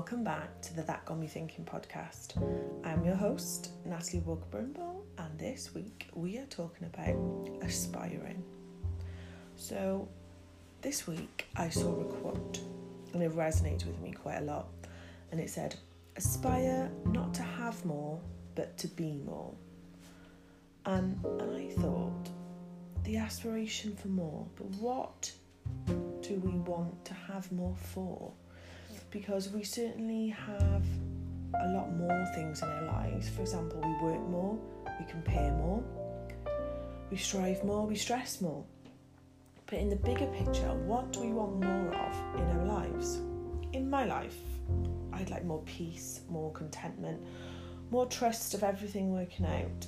welcome back to the That Got Me Thinking podcast. I'm your host, Natalie Walker Brimble, and this week we are talking about aspiring. So, this week I saw a quote and it resonated with me quite a lot, and it said, Aspire not to have more, but to be more. And I thought, the aspiration for more, but what do we want to have more for? Because we certainly have a lot more things in our lives. For example, we work more, we compare more, we strive more, we stress more. But in the bigger picture, what do we want more of in our lives? In my life, I'd like more peace, more contentment, more trust of everything working out,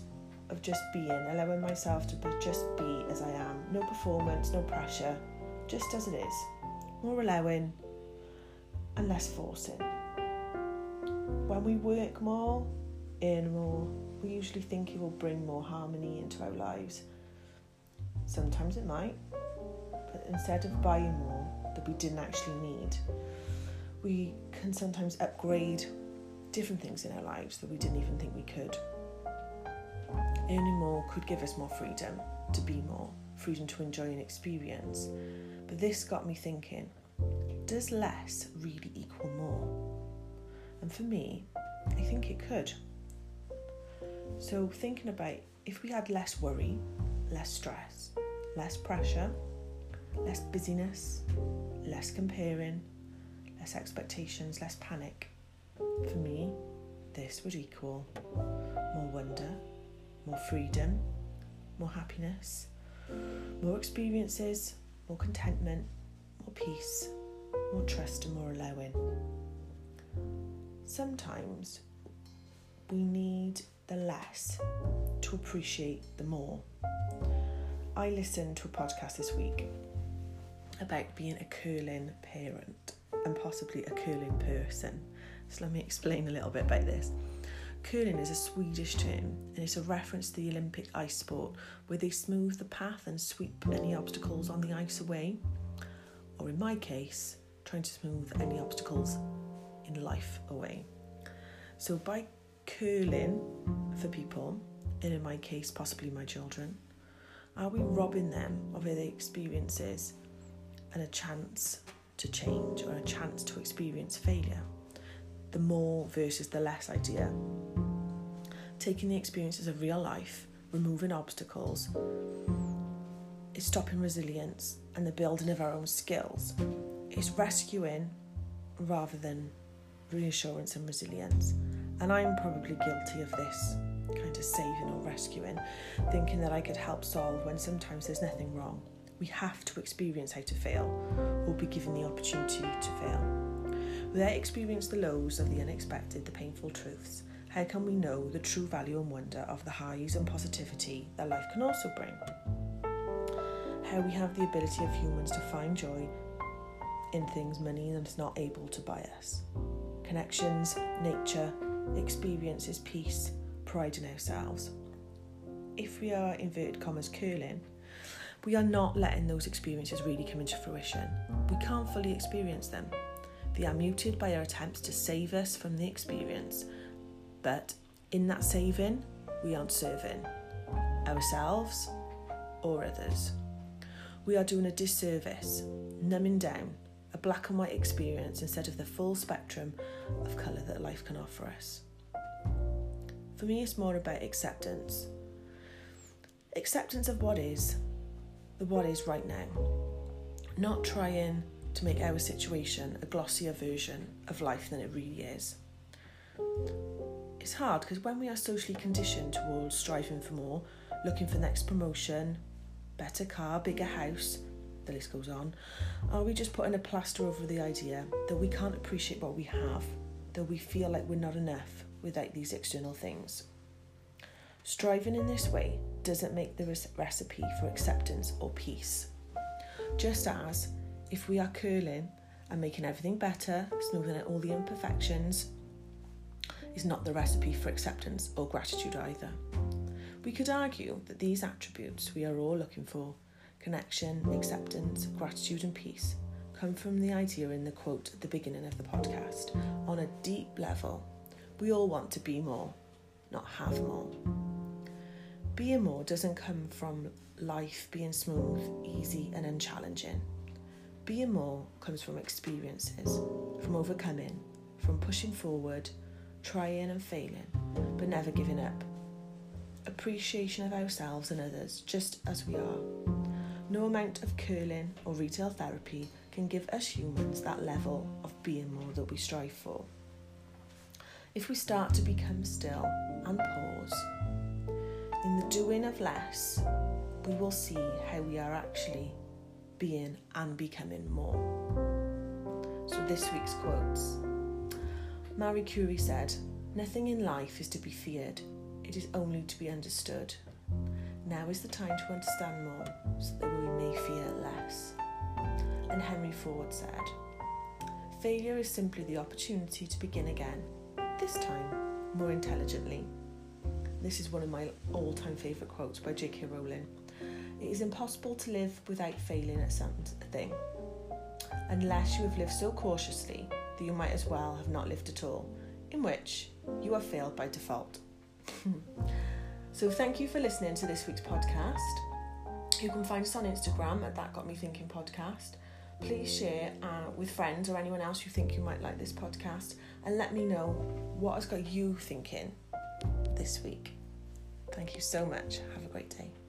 of just being, allowing myself to just be as I am. No performance, no pressure, just as it is. More allowing and less forcing. When we work more, earn more, we usually think it will bring more harmony into our lives. Sometimes it might, but instead of buying more that we didn't actually need, we can sometimes upgrade different things in our lives that we didn't even think we could. Earning more could give us more freedom to be more, freedom to enjoy an experience. But this got me thinking does less really equal more? And for me, I think it could. So, thinking about if we had less worry, less stress, less pressure, less busyness, less comparing, less expectations, less panic, for me, this would equal more wonder, more freedom, more happiness, more experiences, more contentment, more peace, more trust, and more allowing. Sometimes we need the less to appreciate the more. I listened to a podcast this week about being a curling parent and possibly a curling person. So let me explain a little bit about this. Curling is a Swedish term and it's a reference to the Olympic ice sport where they smooth the path and sweep any obstacles on the ice away. Or in my case, trying to smooth any obstacles in life away. So by curling for people, and in my case, possibly my children, are we robbing them of their experiences and a chance to change or a chance to experience failure? the more versus the less idea. Taking the experiences of real life, removing obstacles, is stopping resilience and the building of our own skills. It's rescuing rather than reassurance and resilience. And I'm probably guilty of this kind of saving or rescuing, thinking that I could help solve when sometimes there's nothing wrong. We have to experience how to fail or be given the opportunity to fail. Without experience the lows of the unexpected, the painful truths, how can we know the true value and wonder of the highs and positivity that life can also bring? How we have the ability of humans to find joy in things money is not able to buy us. Connections, nature, experiences, peace, pride in ourselves. If we are inverted commas curling, we are not letting those experiences really come into fruition. We can't fully experience them they are muted by our attempts to save us from the experience, but in that saving, we aren't serving ourselves or others. We are doing a disservice, numbing down a black and white experience instead of the full spectrum of colour that life can offer us. For me, it's more about acceptance. Acceptance of what is, the what is right now. Not trying to make our situation a glossier version of life than it really is. It's hard because when we are socially conditioned towards striving for more, looking for next promotion, better car, bigger house, the list goes on, are we just putting a plaster over the idea that we can't appreciate what we have, that we feel like we're not enough without these external things? Striving in this way doesn't make the recipe for acceptance or peace. Just as if we are curling and making everything better, smoothing out all the imperfections, is not the recipe for acceptance or gratitude either. We could argue that these attributes we are all looking for connection, acceptance, gratitude, and peace come from the idea in the quote at the beginning of the podcast. On a deep level, we all want to be more, not have more. Being more doesn't come from life being smooth, easy, and unchallenging. Being more comes from experiences, from overcoming, from pushing forward, trying and failing, but never giving up. Appreciation of ourselves and others just as we are. No amount of curling or retail therapy can give us humans that level of being more that we strive for. If we start to become still and pause, in the doing of less, we will see how we are actually being and becoming more. So, this week's quotes Marie Curie said, Nothing in life is to be feared, it is only to be understood. Now is the time to understand more so that we may fear less. And Henry Ford said, Failure is simply the opportunity to begin again, this time more intelligently. This is one of my all time favourite quotes by J.K. Rowling. It is impossible to live without failing at something, unless you have lived so cautiously that you might as well have not lived at all, in which you have failed by default. so, thank you for listening to this week's podcast. You can find us on Instagram at That Got Me Thinking Podcast. Please share uh, with friends or anyone else you think you might like this podcast and let me know what has got you thinking this week. Thank you so much. Have a great day.